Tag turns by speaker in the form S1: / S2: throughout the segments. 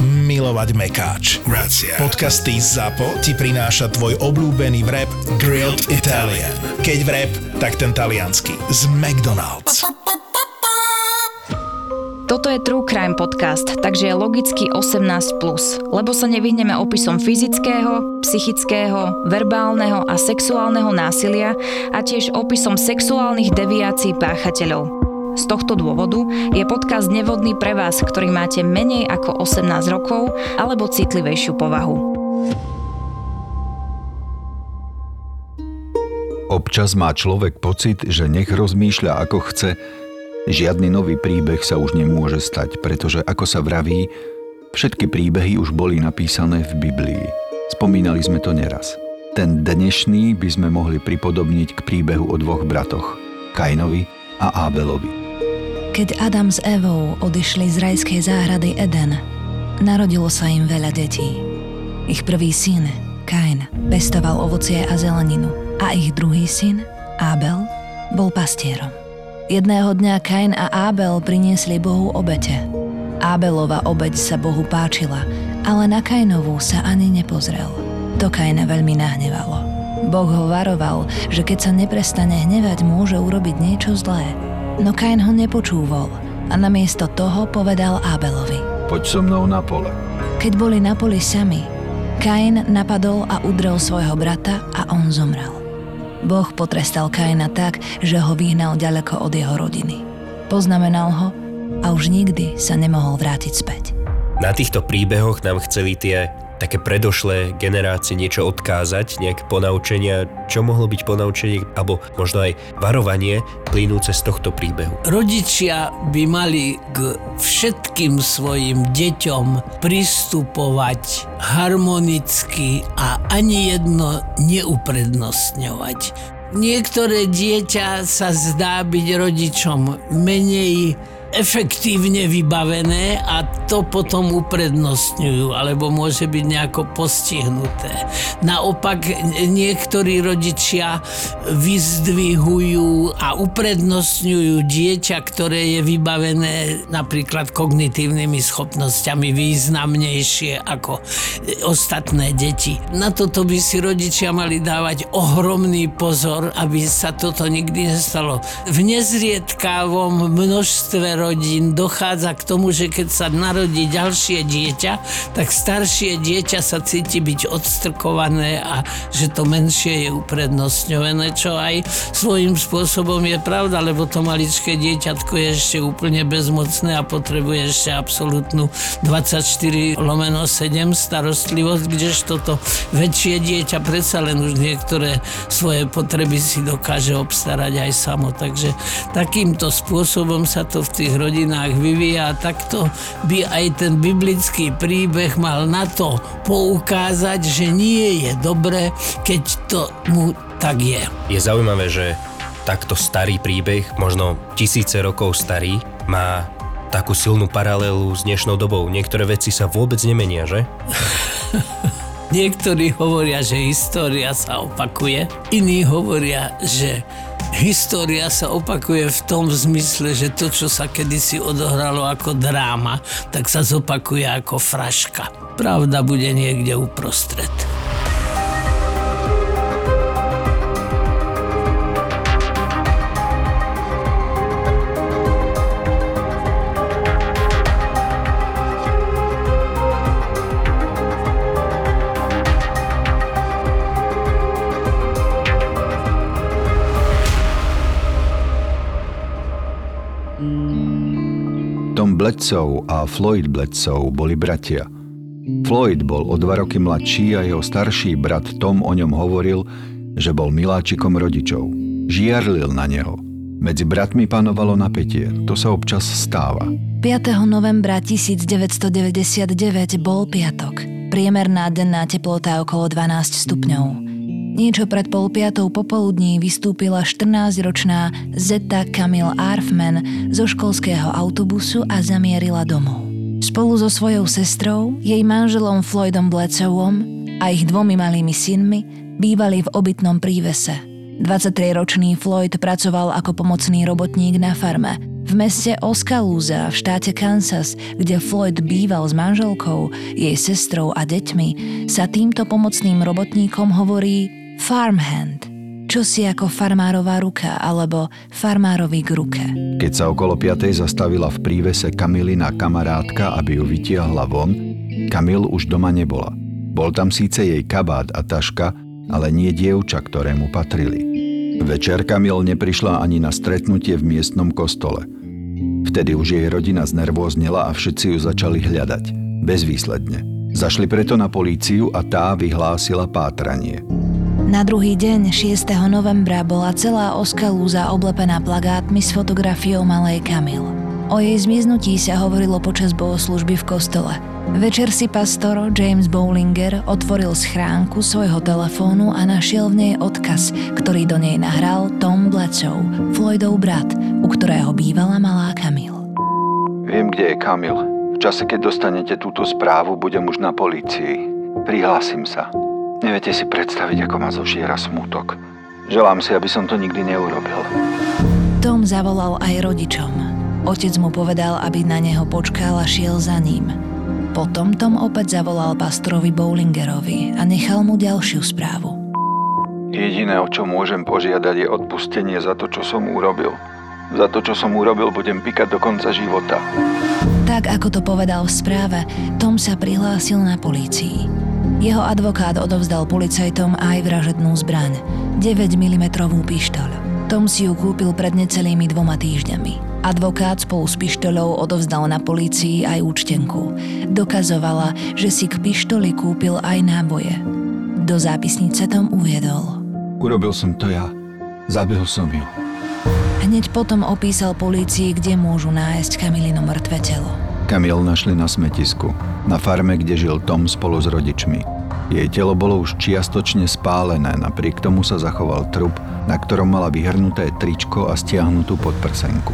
S1: milovať mekáč. Grazie. Podcasty ZAPO ti prináša tvoj obľúbený vrep Grilled Italian. Keď vrep, tak ten talianský. Z McDonald's.
S2: Toto je True Crime podcast, takže je logicky 18+, lebo sa nevyhneme opisom fyzického, psychického, verbálneho a sexuálneho násilia a tiež opisom sexuálnych deviácií páchateľov. Z tohto dôvodu je podcast nevhodný pre vás, ktorý máte menej ako 18 rokov alebo citlivejšiu povahu.
S3: Občas má človek pocit, že nech rozmýšľa ako chce, žiadny nový príbeh sa už nemôže stať, pretože ako sa vraví, všetky príbehy už boli napísané v Biblii. Spomínali sme to neraz. Ten dnešný by sme mohli pripodobniť k príbehu o dvoch bratoch, Kainovi a Ábelovi.
S4: Keď Adam s Evou odišli z rajskej záhrady Eden, narodilo sa im veľa detí. Ich prvý syn, Kain, pestoval ovocie a zeleninu a ich druhý syn, Abel, bol pastierom. Jedného dňa Kain a Abel priniesli Bohu obete. Abelova obeď sa Bohu páčila, ale na Kainovú sa ani nepozrel. To Kaina veľmi nahnevalo. Boh ho varoval, že keď sa neprestane hnevať, môže urobiť niečo zlé – No Kain ho nepočúval a namiesto toho povedal Abelovi.
S3: Poď so mnou na pole.
S4: Keď boli na poli sami, Kain napadol a udrel svojho brata a on zomrel. Boh potrestal Kaina tak, že ho vyhnal ďaleko od jeho rodiny. Poznamenal ho a už nikdy sa nemohol vrátiť späť.
S5: Na týchto príbehoch nám chceli tie také predošlé generácie niečo odkázať, nejaké ponaučenia, čo mohlo byť ponaučenie, alebo možno aj varovanie plynúce z tohto príbehu.
S6: Rodičia by mali k všetkým svojim deťom pristupovať harmonicky a ani jedno neuprednostňovať. Niektoré dieťa sa zdá byť rodičom menej efektívne vybavené a to potom uprednostňujú, alebo môže byť nejako postihnuté. Naopak niektorí rodičia vyzdvihujú a uprednostňujú dieťa, ktoré je vybavené napríklad kognitívnymi schopnosťami významnejšie ako ostatné deti. Na toto by si rodičia mali dávať ohromný pozor, aby sa toto nikdy nestalo. V nezriedkávom množstve rodín dochádza k tomu, že keď sa narodí ďalšie dieťa, tak staršie dieťa sa cíti byť odstrkované a že to menšie je uprednostňované, čo aj svojím spôsobom je pravda, lebo to maličké dieťatko je ešte úplne bezmocné a potrebuje ešte absolútnu 24 lomeno 7 starostlivosť, kdežto to väčšie dieťa predsa len už niektoré svoje potreby si dokáže obstarať aj samo. Takže takýmto spôsobom sa to v tých rodinách vyvíja takto by aj ten biblický príbeh mal na to poukázať, že nie je dobre, keď to mu tak je.
S5: Je zaujímavé, že takto starý príbeh, možno tisíce rokov starý, má takú silnú paralelu s dnešnou dobou. Niektoré veci sa vôbec nemenia, že?
S6: Niektorí hovoria, že história sa opakuje, iní hovoria, že história sa opakuje v tom zmysle, že to, čo sa kedysi odohralo ako dráma, tak sa zopakuje ako fraška. Pravda bude niekde uprostred.
S3: Bledsoe a Floyd Bledsoe boli bratia. Floyd bol o dva roky mladší a jeho starší brat Tom o ňom hovoril, že bol miláčikom rodičov. Žiarlil na neho. Medzi bratmi panovalo napätie, to sa občas stáva.
S4: 5. novembra 1999 bol piatok. Priemerná denná teplota okolo 12 stupňov. Niečo pred pol piatou popoludní vystúpila 14-ročná Zeta Camille Arfman zo školského autobusu a zamierila domov. Spolu so svojou sestrou, jej manželom Floydom Bledsovom a ich dvomi malými synmi bývali v obytnom prívese. 23-ročný Floyd pracoval ako pomocný robotník na farme. V meste Oskalúza v štáte Kansas, kde Floyd býval s manželkou, jej sestrou a deťmi, sa týmto pomocným robotníkom hovorí farmhand, čo si ako farmárová ruka alebo farmárovi k ruke.
S3: Keď sa okolo 5. zastavila v prívese Kamilina kamarátka, aby ju vytiahla von, Kamil už doma nebola. Bol tam síce jej kabát a taška, ale nie dievča, ktorému patrili. Večer Kamil neprišla ani na stretnutie v miestnom kostole. Vtedy už jej rodina znervóznela a všetci ju začali hľadať. Bezvýsledne. Zašli preto na políciu a tá vyhlásila pátranie.
S4: Na druhý deň, 6. novembra, bola celá Oskalúza oblepená plagátmi s fotografiou malej Kamil. O jej zmiznutí sa hovorilo počas bohoslužby v kostole. Večer si pastor James Bowlinger otvoril schránku svojho telefónu a našiel v nej odkaz, ktorý do nej nahral Tom Bledsoe, Floydov brat, u ktorého bývala malá Kamil.
S3: Viem, kde je Kamil. V čase, keď dostanete túto správu, budem už na polícii. Prihlásim sa. Neviete si predstaviť, ako ma zožiera smútok. Želám si, aby som to nikdy neurobil.
S4: Tom zavolal aj rodičom. Otec mu povedal, aby na neho počkal a šiel za ním. Potom Tom opäť zavolal pastorovi Bowlingerovi a nechal mu ďalšiu správu.
S3: Jediné, o čo môžem požiadať, je odpustenie za to, čo som urobil. Za to, čo som urobil, budem pikať do konca života.
S4: Tak, ako to povedal v správe, Tom sa prihlásil na polícii. Jeho advokát odovzdal policajtom aj vražednú zbraň, 9 mm pištoľ. Tom si ju kúpil pred necelými dvoma týždňami. Advokát spolu s pištoľou odovzdal na polícii aj účtenku. Dokazovala, že si k pištoli kúpil aj náboje. Do zápisnice Tom uviedol.
S3: Urobil som to ja. Zabil som ju.
S4: Hneď potom opísal polícii, kde môžu nájsť Kamilino mŕtve telo.
S3: Kamil našli na smetisku, na farme, kde žil Tom spolu s rodičmi. Jej telo bolo už čiastočne spálené, napriek tomu sa zachoval trup, na ktorom mala vyhrnuté tričko a stiahnutú podprsenku.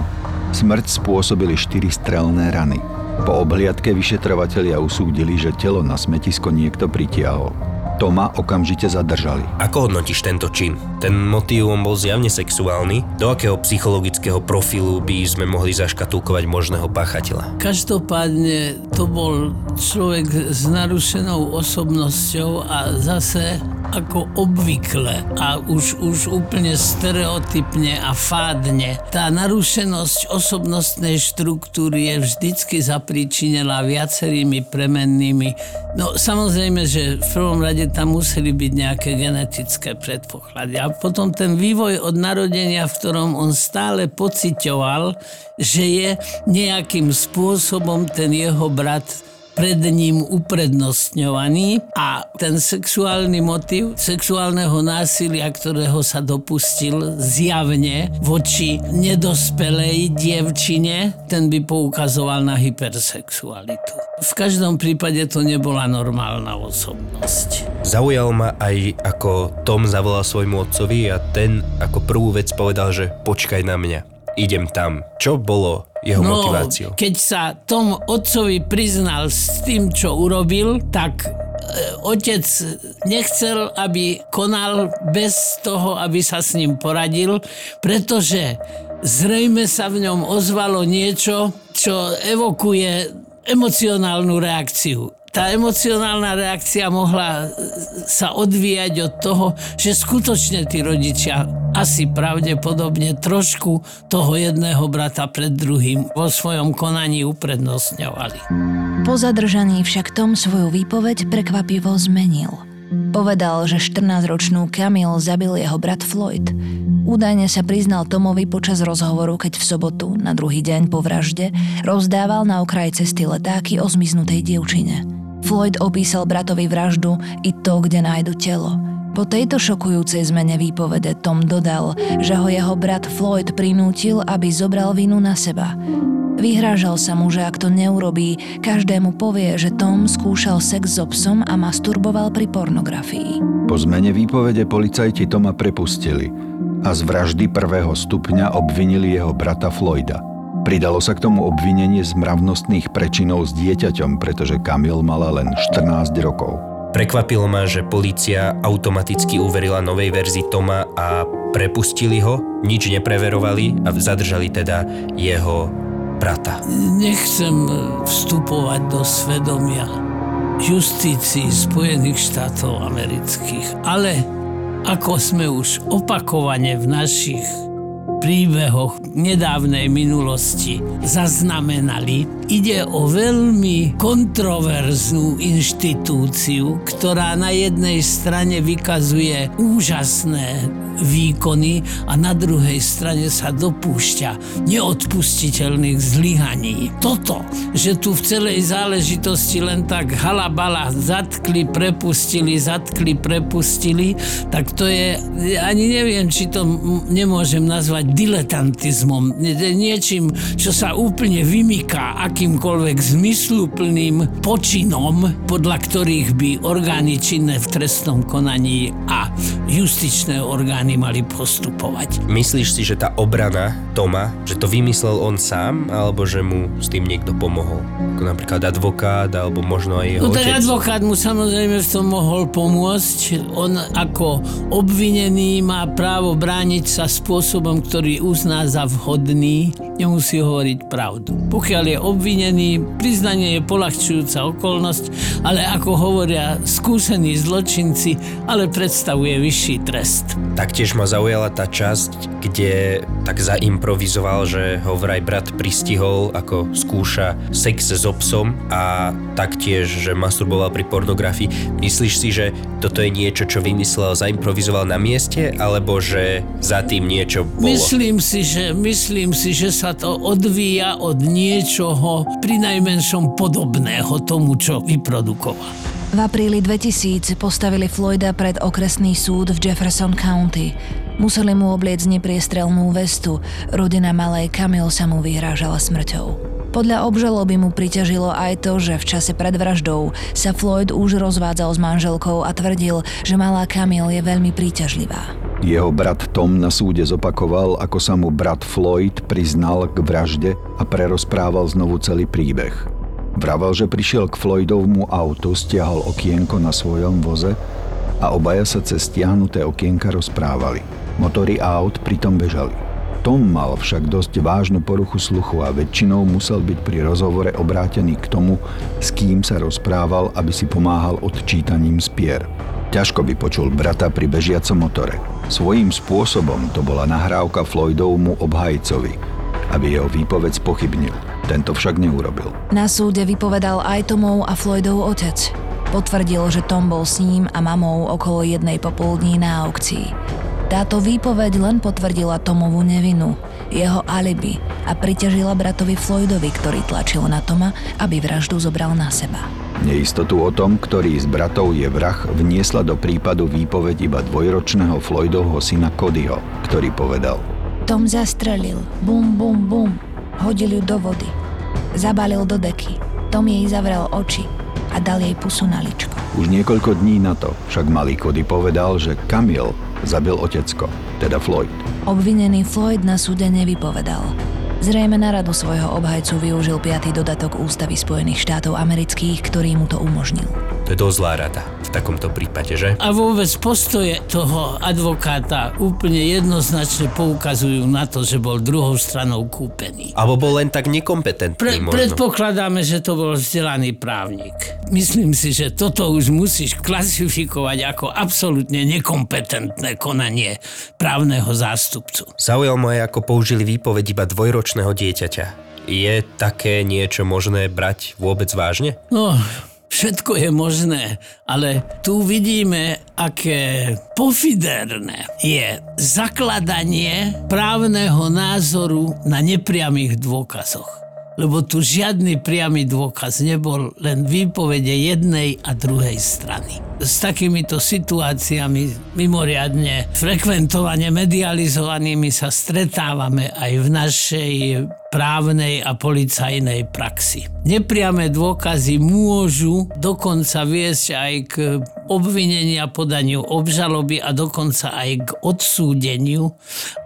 S3: Smrť spôsobili štyri strelné rany. Po obhliadke vyšetrovatelia usúdili, že telo na smetisko niekto pritiahol. Toma okamžite zadržali.
S5: Ako hodnotíš tento čin? Ten motív bol zjavne sexuálny. Do akého psychologického profilu by sme mohli zaškatulkovať možného páchateľa?
S6: Každopádne to bol človek s narušenou osobnosťou a zase ako obvykle a už, už úplne stereotypne a fádne. Tá narušenosť osobnostnej štruktúry je vždycky zapríčinela viacerými premennými. No samozrejme, že v prvom rade tam museli byť nejaké genetické predpoklady. A potom ten vývoj od narodenia, v ktorom on stále pocitoval, že je nejakým spôsobom ten jeho brat pred ním uprednostňovaný a ten sexuálny motiv sexuálneho násilia, ktorého sa dopustil zjavne voči nedospelej dievčine, ten by poukazoval na hypersexualitu. V každom prípade to nebola normálna osobnosť.
S5: Zaujal ma aj ako Tom zavolal svojmu otcovi a ten ako prvú vec povedal, že počkaj na mňa idem tam. Čo bolo jeho no, motiváciou?
S6: Keď sa tom otcovi priznal s tým, čo urobil, tak e, otec nechcel, aby konal bez toho, aby sa s ním poradil, pretože zrejme sa v ňom ozvalo niečo, čo evokuje emocionálnu reakciu tá emocionálna reakcia mohla sa odvíjať od toho, že skutočne tí rodičia asi pravdepodobne trošku toho jedného brata pred druhým vo svojom konaní uprednostňovali.
S4: Po zadržaní však Tom svoju výpoveď prekvapivo zmenil. Povedal, že 14-ročnú Kamil zabil jeho brat Floyd. Údajne sa priznal Tomovi počas rozhovoru, keď v sobotu, na druhý deň po vražde, rozdával na okraj cesty letáky o zmiznutej dievčine. Floyd opísal bratovi vraždu i to, kde nájdu telo. Po tejto šokujúcej zmene výpovede Tom dodal, že ho jeho brat Floyd prinútil, aby zobral vinu na seba. Vyhrážal sa mu, že ak to neurobí, každému povie, že Tom skúšal sex so psom a masturboval pri pornografii.
S3: Po zmene výpovede policajti Toma prepustili a z vraždy prvého stupňa obvinili jeho brata Floyda. Pridalo sa k tomu obvinenie z mravnostných prečinov s dieťaťom, pretože Kamil mala len 14 rokov.
S5: Prekvapilo ma, že polícia automaticky uverila novej verzii Toma a prepustili ho, nič nepreverovali a zadržali teda jeho brata.
S6: Nechcem vstupovať do svedomia justícii Spojených štátov amerických, ale ako sme už opakovane v našich príbehoch nedávnej minulosti zaznamenali, ide o veľmi kontroverznú inštitúciu, ktorá na jednej strane vykazuje úžasné výkony a na druhej strane sa dopúšťa neodpustiteľných zlyhaní. Toto, že tu v celej záležitosti len tak halabala zatkli, prepustili, zatkli, prepustili, tak to je, ani neviem, či to nemôžem nazvať diletantizmom, niečím, čo sa úplne vymyká akýmkoľvek zmysluplným počinom, podľa ktorých by orgány činné v trestnom konaní a justičné orgány mali postupovať.
S5: Myslíš si, že tá obrana Toma, že to vymyslel on sám, alebo že mu s tým niekto pomohol? Ako napríklad advokát, alebo možno aj jeho
S6: No tak
S5: otec?
S6: advokát mu samozrejme v tom mohol pomôcť. On ako obvinený má právo brániť sa spôsobom, ktorý uzná za vhodný, nemusí hovoriť pravdu. Pokiaľ je obvinený, priznanie je polahčujúca okolnosť, ale ako hovoria skúsení zločinci, ale predstavuje vyšší trest.
S5: Taktiež ma zaujala tá časť, kde tak zaimprovizoval, že ho vraj brat pristihol, ako skúša sex so psom a taktiež, že masturboval pri pornografii. Myslíš si, že toto je niečo, čo vymyslel, zaimprovizoval na mieste, alebo že za tým niečo bolo?
S6: Myslím si, že, myslím si, že sa to odvíja od niečoho pri najmenšom podobného tomu, čo vyprodukoval.
S4: V apríli 2000 postavili Floyda pred okresný súd v Jefferson County. Museli mu obliecť nepriestrelnú vestu. Rodina malej Kamil sa mu vyhrážala smrťou. Podľa obžaloby mu priťažilo aj to, že v čase pred vraždou sa Floyd už rozvádzal s manželkou a tvrdil, že malá Kamil je veľmi príťažlivá.
S3: Jeho brat Tom na súde zopakoval, ako sa mu brat Floyd priznal k vražde a prerozprával znovu celý príbeh. Vravel, že prišiel k Floydovmu autu, stiahol okienko na svojom voze a obaja sa cez stiahnuté okienka rozprávali. Motory aut pritom bežali. Tom mal však dosť vážnu poruchu sluchu a väčšinou musel byť pri rozhovore obrátený k tomu, s kým sa rozprával, aby si pomáhal odčítaním spier. Ťažko by počul brata pri bežiacom motore. Svojím spôsobom to bola nahrávka Floydovmu obhajcovi, aby jeho výpoveď pochybnil. Tento však neurobil.
S4: Na súde vypovedal aj Tomov a Floydov otec. Potvrdil, že Tom bol s ním a mamou okolo jednej popoludní na aukcii. Táto výpoveď len potvrdila Tomovu nevinu, jeho alibi a priťažila bratovi Floydovi, ktorý tlačil na Toma, aby vraždu zobral na seba.
S3: Neistotu o tom, ktorý z bratov je vrah, vniesla do prípadu výpoveď iba dvojročného Floydovho syna Codyho, ktorý povedal
S4: Tom zastrelil. Bum, bum, bum. Hodil ju do vody. Zabalil do deky. Tom jej zavrel oči a dal jej pusu na ličko.
S3: Už niekoľko dní na to však malý Cody povedal, že Kamil zabil otecko, teda Floyd.
S4: Obvinený Floyd na súde nevypovedal. Zrejme na radu svojho obhajcu využil piatý dodatok Ústavy Spojených štátov amerických, ktorý mu to umožnil.
S5: To je dosť zlá rada takomto prípade, že?
S6: A vôbec postoje toho advokáta úplne jednoznačne poukazujú na to, že bol druhou stranou kúpený.
S5: Alebo bol len tak nekompetentný
S6: Pre,
S5: možno.
S6: predpokladáme, že to bol vzdelaný právnik. Myslím si, že toto už musíš klasifikovať ako absolútne nekompetentné konanie právneho zástupcu.
S5: Zaujal ma aj, ako použili výpoveď iba dvojročného dieťaťa. Je také niečo možné brať vôbec vážne?
S6: No, všetko je možné, ale tu vidíme, aké pofiderné je zakladanie právneho názoru na nepriamých dôkazoch. Lebo tu žiadny priamy dôkaz nebol, len výpovede jednej a druhej strany. s takýmito situáciami mimoriadne frekventovane medializovanými sa stretávame aj v našej právnej a policajnej praxi. Nepriame dôkazy môžu dokonca viesť aj k obvinenia podaniu obžaloby a dokonca aj k odsúdeniu,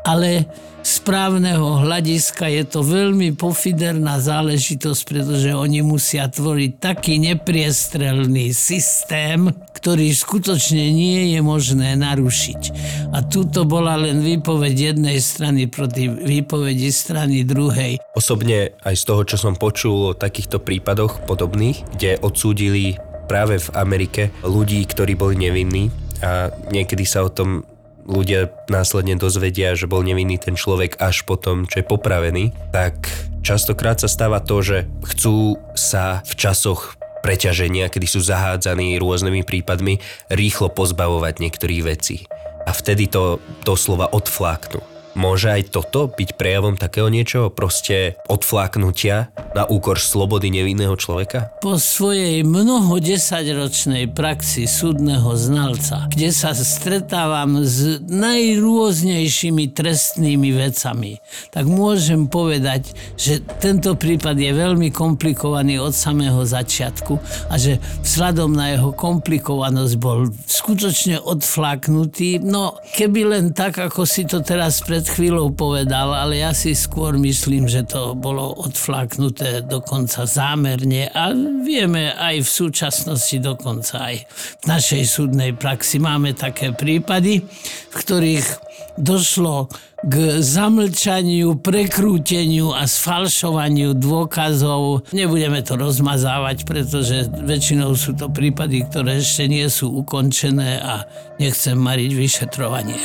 S6: ale správneho hľadiska je to veľmi pofiderná záležitosť, pretože oni musia tvoriť taký nepriestrelný systém, ktorý skutočne nie je možné narušiť. A tuto bola len výpoveď jednej strany proti výpovedi strany druhej.
S5: Osobne aj z toho, čo som počul o takýchto prípadoch podobných, kde odsúdili práve v Amerike ľudí, ktorí boli nevinní a niekedy sa o tom ľudia následne dozvedia, že bol nevinný ten človek až potom, čo je popravený, tak častokrát sa stáva to, že chcú sa v časoch preťaženia, kedy sú zahádzaní rôznymi prípadmi, rýchlo pozbavovať niektorých vecí. A vtedy to doslova odfláknú. Môže aj toto byť prejavom takého niečoho, proste odfláknutia na úkor slobody nevinného človeka?
S6: Po svojej mnoho desaťročnej praxi súdneho znalca, kde sa stretávam s najrôznejšími trestnými vecami, tak môžem povedať, že tento prípad je veľmi komplikovaný od samého začiatku a že vzhľadom na jeho komplikovanosť bol skutočne odfláknutý. No, keby len tak, ako si to teraz pred pred chvíľou povedal, ale ja si skôr myslím, že to bolo odflaknuté dokonca zámerne a vieme aj v súčasnosti dokonca aj v našej súdnej praxi. Máme také prípady, v ktorých došlo k zamlčaniu, prekrúteniu a sfalšovaniu dôkazov. Nebudeme to rozmazávať, pretože väčšinou sú to prípady, ktoré ešte nie sú ukončené a nechcem mariť vyšetrovanie.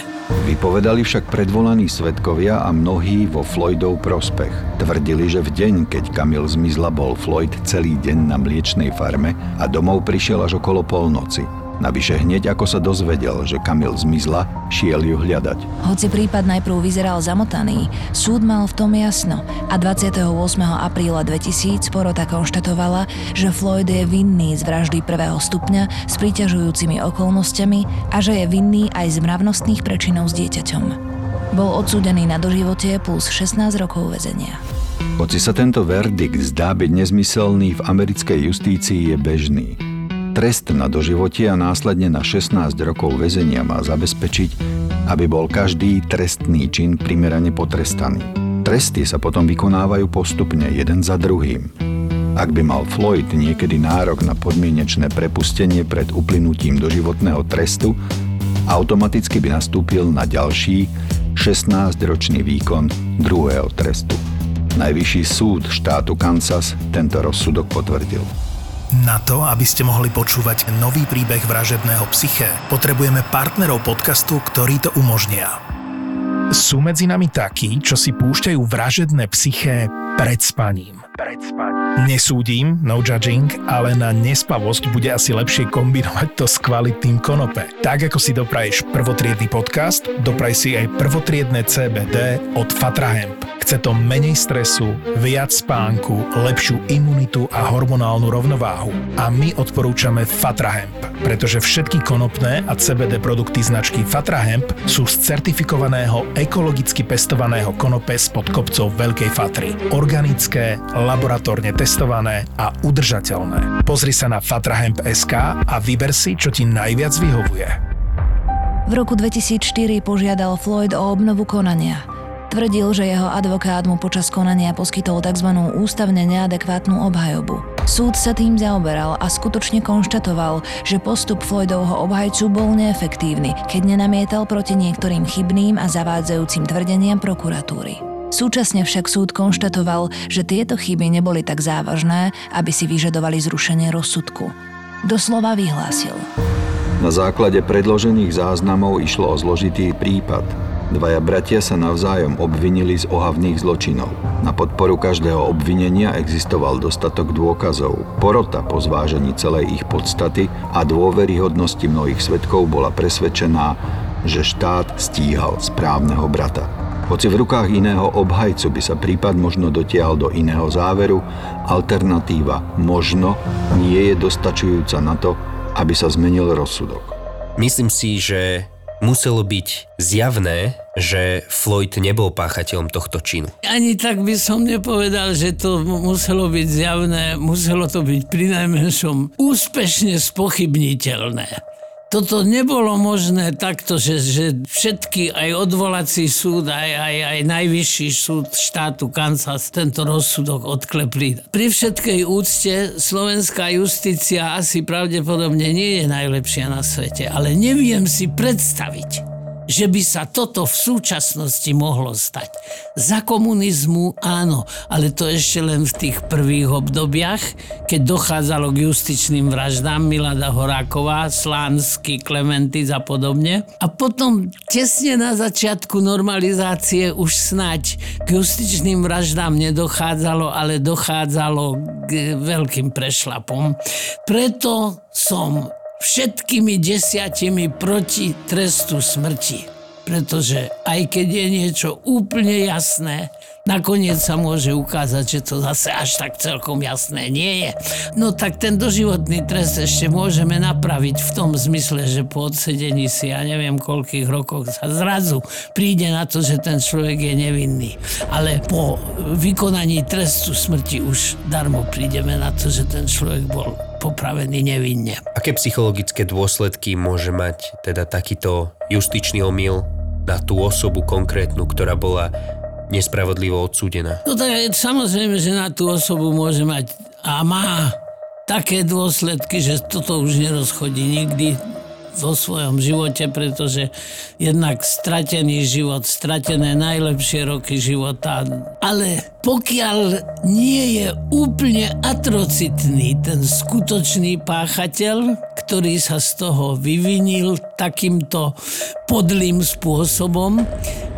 S3: Vypovedali však predvolaní svetkovia a mnohí vo Floydov prospech. Tvrdili, že v deň, keď Kamil zmizla, bol Floyd celý deň na mliečnej farme a domov prišiel až okolo polnoci. Navyše hneď ako sa dozvedel, že Kamil zmizla, šiel ju hľadať.
S4: Hoci prípad najprv vyzeral zamotaný, súd mal v tom jasno a 28. apríla 2000 porota konštatovala, že Floyd je vinný z vraždy prvého stupňa s priťažujúcimi okolnostiami a že je vinný aj z mravnostných prečinov s dieťaťom. Bol odsúdený na doživotie plus 16 rokov väzenia.
S3: Hoci sa tento verdikt zdá byť nezmyselný, v americkej justícii je bežný. Trest na doživotie a následne na 16 rokov väzenia má zabezpečiť, aby bol každý trestný čin primerane potrestaný. Tresty sa potom vykonávajú postupne jeden za druhým. Ak by mal Floyd niekedy nárok na podmienečné prepustenie pred uplynutím doživotného trestu, automaticky by nastúpil na ďalší 16-ročný výkon druhého trestu. Najvyšší súd štátu Kansas tento rozsudok potvrdil.
S1: Na to, aby ste mohli počúvať nový príbeh vražedného psyché, potrebujeme partnerov podcastu, ktorí to umožnia. Sú medzi nami takí, čo si púšťajú vražedné psyché pred spaním. Pred spaním. Nesúdim, no judging, ale na nespavosť bude asi lepšie kombinovať to s kvalitným konope. Tak ako si dopraješ prvotriedny podcast, dopraj si aj prvotriedne CBD od Fatra Hemp. Chce to menej stresu, viac spánku, lepšiu imunitu a hormonálnu rovnováhu. A my odporúčame Fatra Hemp, pretože všetky konopné a CBD produkty značky Fatra Hemp sú z certifikovaného ekologicky pestovaného konope spod kopcov Veľkej Fatry. Organické, laboratórne testované a udržateľné. Pozri sa na fatrahemp.sk a vyber si, čo ti najviac vyhovuje.
S4: V roku 2004 požiadal Floyd o obnovu konania – Tvrdil, že jeho advokát mu počas konania poskytol tzv. ústavne neadekvátnu obhajobu. Súd sa tým zaoberal a skutočne konštatoval, že postup Floydovho obhajcu bol neefektívny, keď nenamietal proti niektorým chybným a zavádzajúcim tvrdeniam prokuratúry. Súčasne však súd konštatoval, že tieto chyby neboli tak závažné, aby si vyžadovali zrušenie rozsudku. Doslova vyhlásil.
S3: Na základe predložených záznamov išlo o zložitý prípad, Dvaja bratia sa navzájom obvinili z ohavných zločinov. Na podporu každého obvinenia existoval dostatok dôkazov. Porota po zvážení celej ich podstaty a dôveryhodnosti mnohých svetkov bola presvedčená, že štát stíhal správneho brata. Hoci v rukách iného obhajcu by sa prípad možno dotiahol do iného záveru, alternatíva možno nie je dostačujúca na to, aby sa zmenil rozsudok.
S5: Myslím si, že muselo byť zjavné, že Floyd nebol páchateľom tohto činu.
S6: Ani tak by som nepovedal, že to muselo byť zjavné, muselo to byť pri najmenšom úspešne spochybniteľné toto nebolo možné takto, že, že všetky, aj odvolací súd, aj, aj, aj najvyšší súd štátu Kansas tento rozsudok odklepli. Pri všetkej úcte slovenská justícia asi pravdepodobne nie je najlepšia na svete, ale neviem si predstaviť, že by sa toto v súčasnosti mohlo stať. Za komunizmu áno, ale to ešte len v tých prvých obdobiach, keď dochádzalo k justičným vraždám Milada Horáková, Slánsky, Klementy a podobne. A potom tesne na začiatku normalizácie už snať k justičným vraždám nedochádzalo, ale dochádzalo k veľkým prešlapom. Preto som všetkými desiatimi proti trestu smrti. Pretože aj keď je niečo úplne jasné, nakoniec sa môže ukázať, že to zase až tak celkom jasné nie je. No tak ten doživotný trest ešte môžeme napraviť v tom zmysle, že po odsedení si, ja neviem koľkých rokoch sa zrazu príde na to, že ten človek je nevinný. Ale po vykonaní trestu smrti už darmo prídeme na to, že ten človek bol popravený nevinne.
S5: Aké psychologické dôsledky môže mať teda takýto justičný omyl na tú osobu konkrétnu, ktorá bola nespravodlivo odsúdená?
S6: No tak samozrejme, že na tú osobu môže mať a má také dôsledky, že toto už nerozchodí nikdy vo svojom živote, pretože jednak stratený život, stratené najlepšie roky života. Ale pokiaľ nie je úplne atrocitný ten skutočný páchateľ, ktorý sa z toho vyvinil takýmto podlým spôsobom,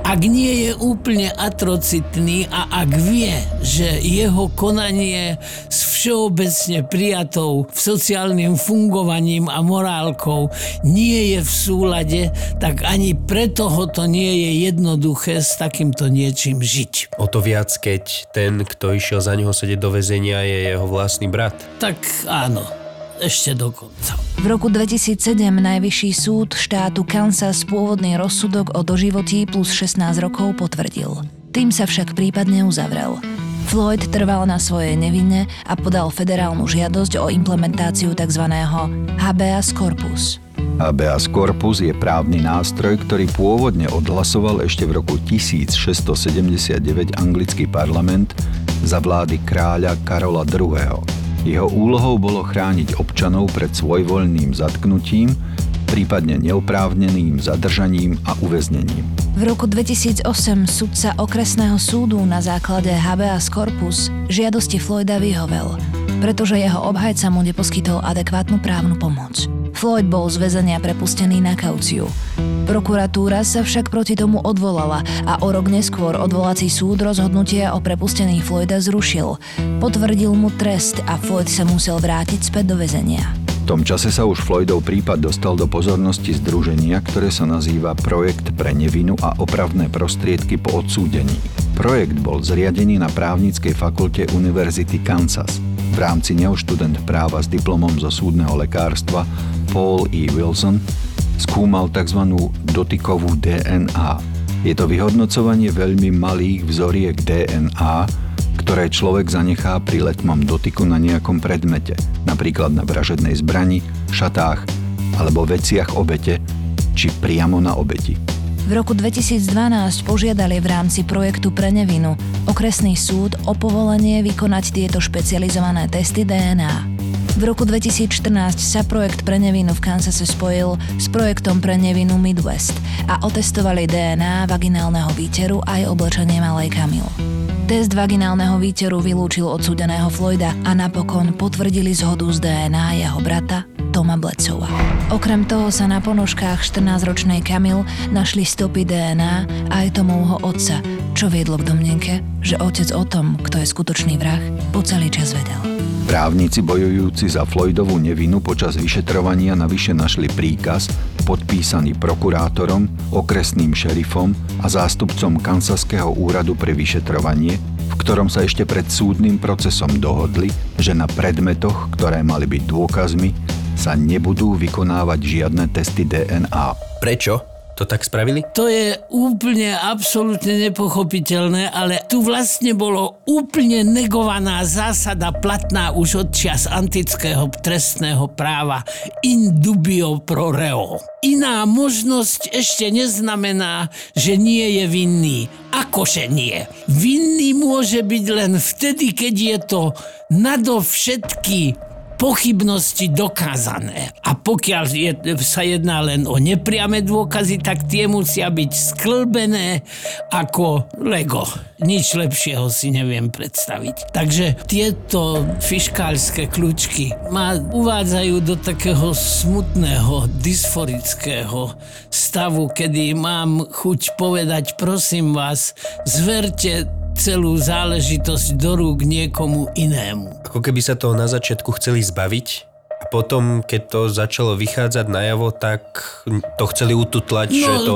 S6: ak nie je úplne atrocitný a ak vie, že jeho konanie s všeobecne prijatou sociálnym fungovaním a morálkou nie je v súlade, tak ani preto ho to nie je jednoduché s takýmto niečím žiť.
S5: O to viac, keď ten, kto išiel za neho sedieť do väzenia, je jeho vlastný brat.
S6: Tak áno ešte do konca.
S4: V roku 2007 Najvyšší súd štátu Kansas pôvodný rozsudok o doživotí plus 16 rokov potvrdil. Tým sa však prípad neuzavrel. Floyd trval na svojej nevine a podal federálnu žiadosť o implementáciu tzv. habeas corpus.
S3: Habeas corpus je právny nástroj, ktorý pôvodne odhlasoval ešte v roku 1679 anglický parlament za vlády kráľa Karola II. Jeho úlohou bolo chrániť občanov pred svojvoľným zatknutím, prípadne neoprávneným zadržaním a uväznením.
S4: V roku 2008 sudca okresného súdu na základe habeas corpus žiadosti Floyda vyhovel, pretože jeho obhajca mu neposkytol adekvátnu právnu pomoc. Floyd bol z väzenia prepustený na kauciu. Prokuratúra sa však proti tomu odvolala a o rok neskôr odvolací súd rozhodnutie o prepustení Floyda zrušil. Potvrdil mu trest a Floyd sa musel vrátiť späť do väzenia.
S3: V tom čase sa už Floydov prípad dostal do pozornosti združenia, ktoré sa nazýva Projekt pre nevinu a opravné prostriedky po odsúdení. Projekt bol zriadený na právnickej fakulte Univerzity Kansas. V rámci neho študent práva s diplomom zo súdneho lekárstva Paul E. Wilson skúmal tzv. dotykovú DNA. Je to vyhodnocovanie veľmi malých vzoriek DNA, ktoré človek zanechá pri letmom dotyku na nejakom predmete, napríklad na vražednej zbrani, šatách alebo veciach obete, či priamo na obeti.
S4: V roku 2012 požiadali v rámci projektu pre nevinu okresný súd o povolenie vykonať tieto špecializované testy DNA. V roku 2014 sa projekt pre nevinu v Kansase spojil s projektom pre nevinu Midwest a otestovali DNA vaginálneho výteru aj oblečenie malej Kamil. Test vaginálneho výteru vylúčil odsúdeného Floyda a napokon potvrdili zhodu z DNA jeho brata Toma Blecova. Okrem toho sa na ponožkách 14-ročnej Kamil našli stopy DNA aj Tomovho otca, čo viedlo k domnenke, že otec o tom, kto je skutočný vrah, po celý čas vedel.
S3: Právnici bojujúci za Floydovú nevinu počas vyšetrovania navyše našli príkaz podpísaný prokurátorom, okresným šerifom a zástupcom Kansaského úradu pre vyšetrovanie, v ktorom sa ešte pred súdnym procesom dohodli, že na predmetoch, ktoré mali byť dôkazmi, sa nebudú vykonávať žiadne testy DNA.
S5: Prečo? To tak spravili?
S6: To je úplne absolútne nepochopiteľné, ale tu vlastne bolo úplne negovaná zásada platná už od čias antického trestného práva in dubio pro reo. Iná možnosť ešte neznamená, že nie je vinný. Akože nie. Vinný môže byť len vtedy, keď je to nadovšetky pochybnosti dokázané. A pokiaľ je, sa jedná len o nepriame dôkazy, tak tie musia byť sklbené ako Lego. Nič lepšieho si neviem predstaviť. Takže tieto fiškálske kľúčky ma uvádzajú do takého smutného, dysforického stavu, kedy mám chuť povedať, prosím vás, zverte celú záležitosť do rúk niekomu inému.
S5: Ako keby sa toho na začiatku chceli zbaviť a potom, keď to začalo vychádzať najavo, tak to chceli ututlať,
S6: no,
S5: že to...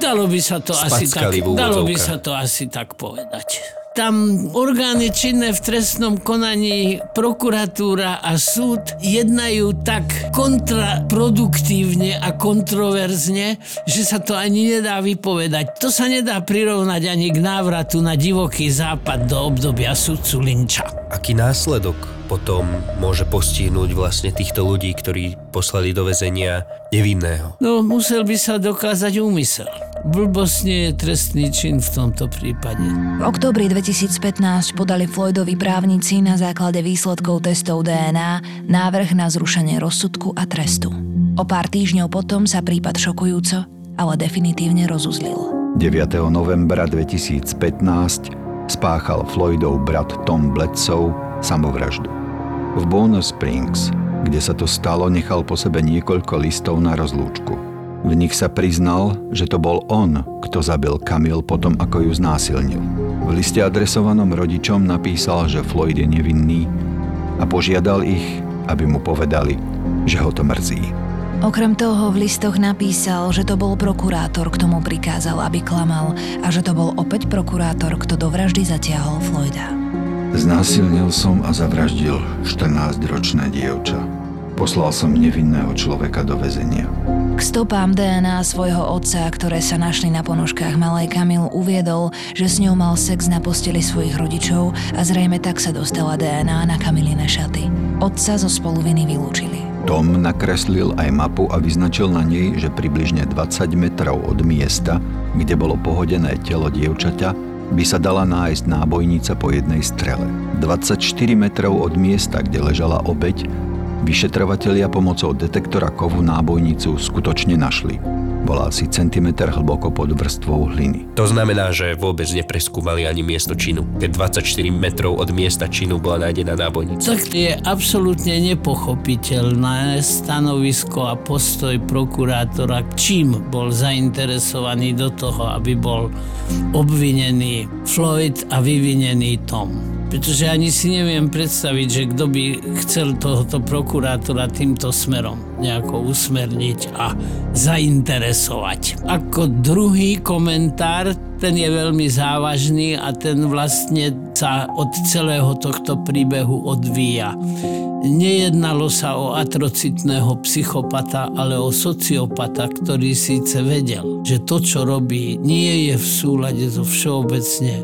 S6: dalo by sa to asi tak, dalo by sa to asi tak povedať tam orgány činné v trestnom konaní, prokuratúra a súd jednajú tak kontraproduktívne a kontroverzne, že sa to ani nedá vypovedať. To sa nedá prirovnať ani k návratu na divoký západ do obdobia sudcu Linča.
S5: Aký následok potom môže postihnúť vlastne týchto ľudí, ktorí poslali do väzenia nevinného?
S6: No, musel by sa dokázať úmysel. Blbosť nie je trestný čin v tomto prípade.
S4: V októbri 2015 podali Floydovi právnici na základe výsledkov testov DNA návrh na zrušenie rozsudku a trestu. O pár týždňov potom sa prípad šokujúco, ale definitívne rozuzlil.
S3: 9. novembra 2015 spáchal Floydov brat Tom Bledsoe samovraždu. V Bonus Springs, kde sa to stalo, nechal po sebe niekoľko listov na rozlúčku. V nich sa priznal, že to bol on, kto zabil Kamil potom, ako ju znásilnil. V liste adresovanom rodičom napísal, že Floyd je nevinný a požiadal ich, aby mu povedali, že ho to mrzí.
S4: Okrem toho v listoch napísal, že to bol prokurátor, kto mu prikázal, aby klamal a že to bol opäť prokurátor, kto do vraždy zatiahol Floyda.
S3: Znásilnil som a zavraždil 14-ročné dievča. Poslal som nevinného človeka do väzenia.
S4: K stopám DNA svojho otca, ktoré sa našli na ponožkách malej Kamil, uviedol, že s ňou mal sex na posteli svojich rodičov a zrejme tak sa dostala DNA na Kamiline šaty. Otca zo spoluviny vylúčili.
S3: Tom nakreslil aj mapu a vyznačil na nej, že približne 20 metrov od miesta, kde bolo pohodené telo dievčaťa, by sa dala nájsť nábojnica po jednej strele. 24 metrov od miesta, kde ležala obeď, vyšetrovatelia pomocou detektora kovu nábojnicu skutočne našli bola asi centimetr hlboko pod vrstvou hliny.
S5: To znamená, že vôbec nepreskúmali ani miesto činu, keď 24 metrov od miesta činu bola nájdená nábojnica.
S6: Tak je absolútne nepochopiteľné stanovisko a postoj prokurátora, čím bol zainteresovaný do toho, aby bol obvinený Floyd a vyvinený Tom pretože ani si neviem predstaviť, že kto by chcel tohoto prokurátora týmto smerom nejako usmerniť a zainteresovať. Ako druhý komentár, ten je veľmi závažný a ten vlastne sa od celého tohto príbehu odvíja. Nejednalo sa o atrocitného psychopata, ale o sociopata, ktorý síce vedel, že to, čo robí, nie je v súlade so všeobecne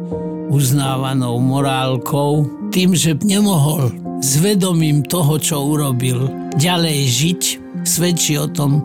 S6: uznávanou morálkou, tým, že nemohol s vedomím toho, čo urobil, ďalej žiť, svedčí o tom,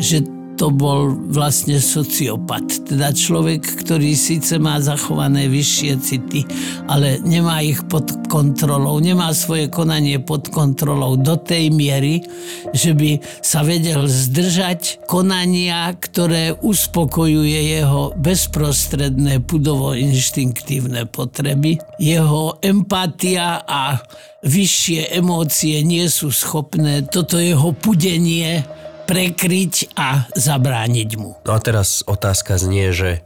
S6: že to bol vlastne sociopat. Teda človek, ktorý síce má zachované vyššie city, ale nemá ich pod kontrolou, nemá svoje konanie pod kontrolou do tej miery, že by sa vedel zdržať konania, ktoré uspokojuje jeho bezprostredné pudovo-inštinktívne potreby. Jeho empatia a vyššie emócie nie sú schopné toto jeho pudenie prekryť a zabrániť mu.
S5: No a teraz otázka znie, že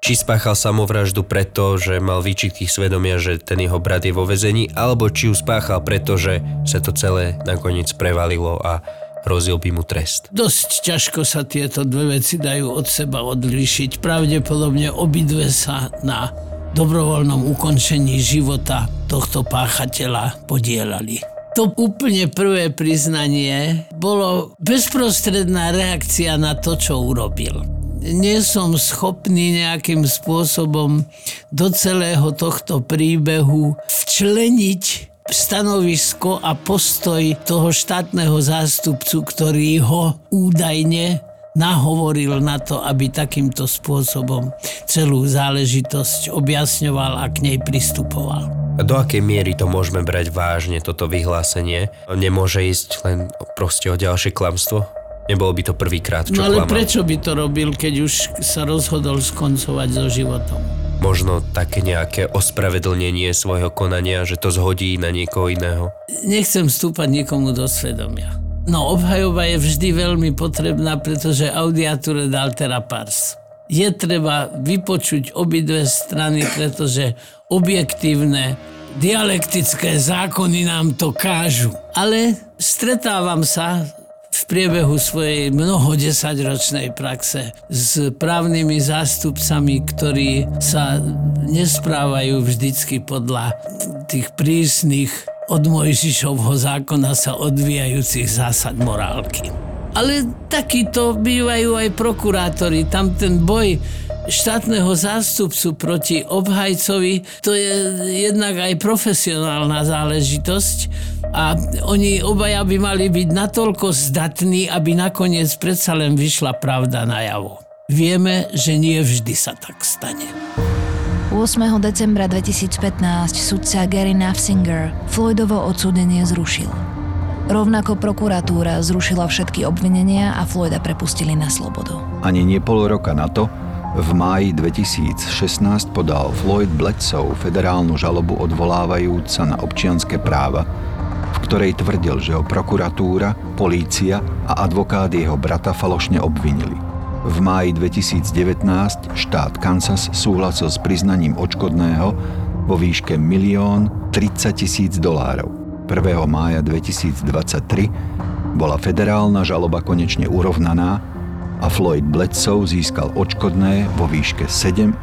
S5: či spáchal samovraždu preto, že mal výčitky svedomia, že ten jeho brat je vo vezení, alebo či ju spáchal preto, že sa to celé nakoniec prevalilo a hrozil by mu trest.
S6: Dosť ťažko sa tieto dve veci dajú od seba odlíšiť. Pravdepodobne obidve sa na dobrovoľnom ukončení života tohto páchateľa podielali. To úplne prvé priznanie bolo bezprostredná reakcia na to, čo urobil. Nie som schopný nejakým spôsobom do celého tohto príbehu včleniť stanovisko a postoj toho štátneho zástupcu, ktorý ho údajne nahovoril na to, aby takýmto spôsobom celú záležitosť objasňoval a k nej pristupoval.
S5: Do akej miery to môžeme brať vážne, toto vyhlásenie? Nemôže ísť len proste o ďalšie klamstvo? Nebolo by to prvýkrát, čo
S6: No ale
S5: klamal.
S6: prečo by to robil, keď už sa rozhodol skoncovať so životom?
S5: Možno také nejaké ospravedlnenie svojho konania, že to zhodí na niekoho iného.
S6: Nechcem vstúpať nikomu do svedomia. No obhajoba je vždy veľmi potrebná, pretože audiature altera pars. Je treba vypočuť obidve strany, pretože objektívne dialektické zákony nám to kážu. Ale stretávam sa v priebehu svojej mnoho desaťročnej praxe s právnymi zástupcami, ktorí sa nesprávajú vždycky podľa tých prísnych od Mojžišovho zákona sa odvíjajúcich zásad morálky. Ale takíto bývajú aj prokurátori. Tam ten boj štátneho zástupcu proti obhajcovi, to je jednak aj profesionálna záležitosť a oni obaja by mali byť natoľko zdatní, aby nakoniec predsa len vyšla pravda najavo. Vieme, že nie vždy sa tak stane.
S4: 8. decembra 2015 sudca Gary Nafsinger Floydovo odsúdenie zrušil. Rovnako prokuratúra zrušila všetky obvinenia a Floyda prepustili na slobodu.
S3: Ani nie pol roka na to, v máji 2016 podal Floyd Bledsoe federálnu žalobu odvolávajúca na občianské práva, v ktorej tvrdil, že ho prokuratúra, polícia a advokát jeho brata falošne obvinili. V máji 2019 štát Kansas súhlasil s priznaním odškodného vo výške 1 30 tisíc dolárov. 1. mája 2023 bola federálna žaloba konečne urovnaná a Floyd Bledsoe získal odškodné vo výške 7,5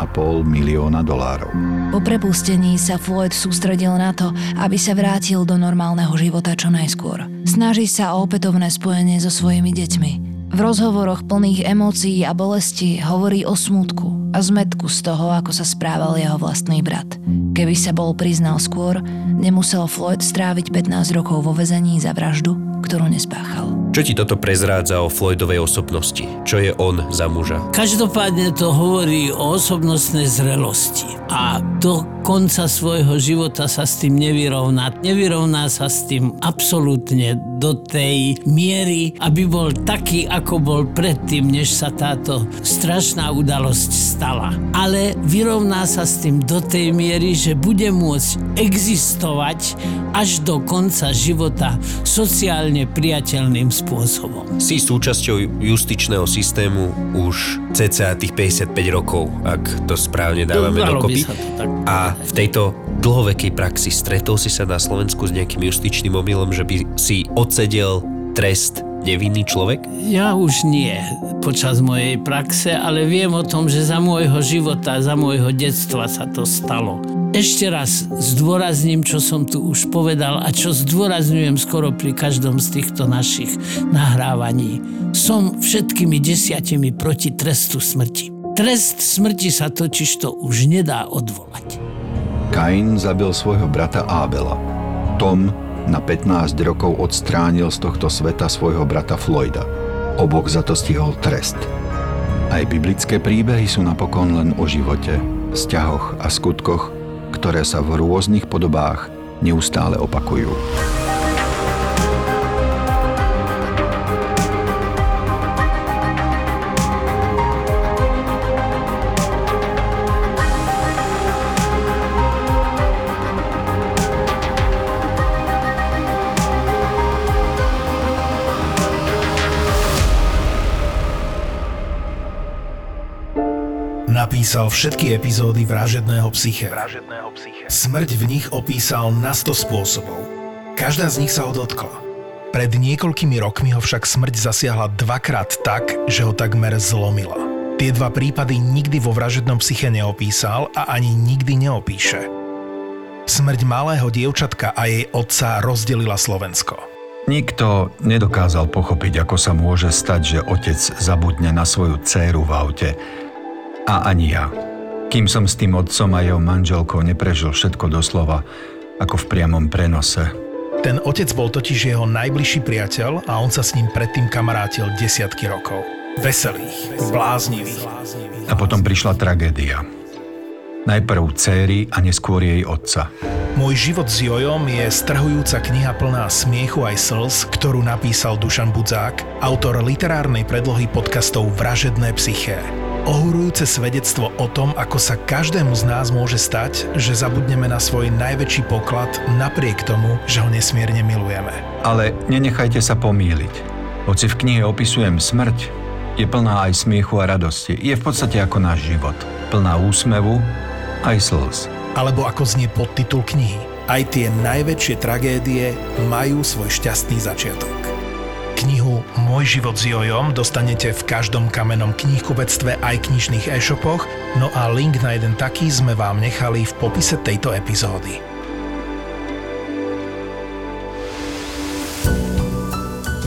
S3: milióna dolárov.
S4: Po prepustení sa Floyd sústredil na to, aby sa vrátil do normálneho života čo najskôr. Snaží sa o opätovné spojenie so svojimi deťmi. V rozhovoroch plných emócií a bolesti hovorí o smútku a zmetku z toho, ako sa správal jeho vlastný brat. Keby sa bol priznal skôr, nemusel Floyd stráviť 15 rokov vo vezení za vraždu, ktorú nespáchal.
S5: Čo ti toto prezrádza o Floydovej osobnosti? Čo je on za muža?
S6: Každopádne to hovorí o osobnostnej zrelosti a do konca svojho života sa s tým nevyrovná. Nevyrovná sa s tým absolútne do tej miery, aby bol taký, ako bol predtým, než sa táto strašná udalosť stala. Ale vyrovná sa s tým do tej miery, že bude môcť existovať až do konca života sociálne priateľným spôsobom.
S5: Si súčasťou justičného systému už cca tých 55 rokov, ak to správne dávame
S6: Dalo
S5: dokopy.
S6: to tak
S5: A v tejto dlhovekej praxi stretol si sa na Slovensku s nejakým justičným omylom, že by si odsedel trest nevinný človek?
S6: Ja už nie počas mojej praxe, ale viem o tom, že za môjho života, za môjho detstva sa to stalo. Ešte raz zdôrazním, čo som tu už povedal a čo zdôrazňujem skoro pri každom z týchto našich nahrávaní. Som všetkými desiatimi proti trestu smrti. Trest smrti sa totiž to už nedá odvolať.
S3: Kain zabil svojho brata Ábela. Tom na 15 rokov odstránil z tohto sveta svojho brata Floyda. Obok za to stihol trest. Aj biblické príbehy sú napokon len o živote, vzťahoch a skutkoch, ktoré sa v rôznych podobách neustále opakujú.
S1: Napísal všetky epizódy vražedného psyche. Smrť v nich opísal na 100 spôsobov. Každá z nich sa ho dotkla. Pred niekoľkými rokmi ho však smrť zasiahla dvakrát tak, že ho takmer zlomila. Tie dva prípady nikdy vo vražednom psyche neopísal a ani nikdy neopíše. Smrť malého dievčatka a jej otca rozdelila Slovensko.
S3: Nikto nedokázal pochopiť, ako sa môže stať, že otec zabudne na svoju dcéru v aute. A ani ja. Kým som s tým otcom a jeho manželkou neprežil všetko doslova, ako v priamom prenose.
S1: Ten otec bol totiž jeho najbližší priateľ a on sa s ním predtým kamarátil desiatky rokov. Veselých, bláznivých.
S3: A potom prišla tragédia. Najprv céry a neskôr jej otca.
S1: Môj život s Jojom je strhujúca kniha plná smiechu aj slz, ktorú napísal Dušan Budzák, autor literárnej predlohy podcastov Vražedné psyché. Ohurujúce svedectvo o tom, ako sa každému z nás môže stať, že zabudneme na svoj najväčší poklad napriek tomu, že ho nesmierne milujeme.
S3: Ale nenechajte sa pomýliť. Hoci v knihe opisujem smrť, je plná aj smiechu a radosti. Je v podstate ako náš život. Plná úsmevu aj slz.
S1: Alebo ako znie podtitul knihy. Aj tie najväčšie tragédie majú svoj šťastný začiatok. Knihu Môj život s Jojom dostanete v každom kamennom knihkupectve aj knižných e-shopoch, no a link na jeden taký sme vám nechali v popise tejto epizódy.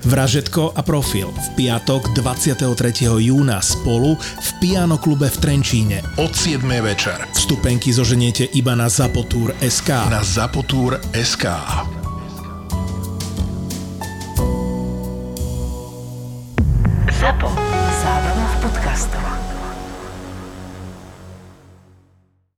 S1: Vražetko a profil v piatok 23. júna spolu v Piano klube v Trenčíne od 7. večer. Vstupenky zoženiete iba na Zapotúr SK. Na Zapotúr SK.
S7: ZAPO. Zábrná v podcastov.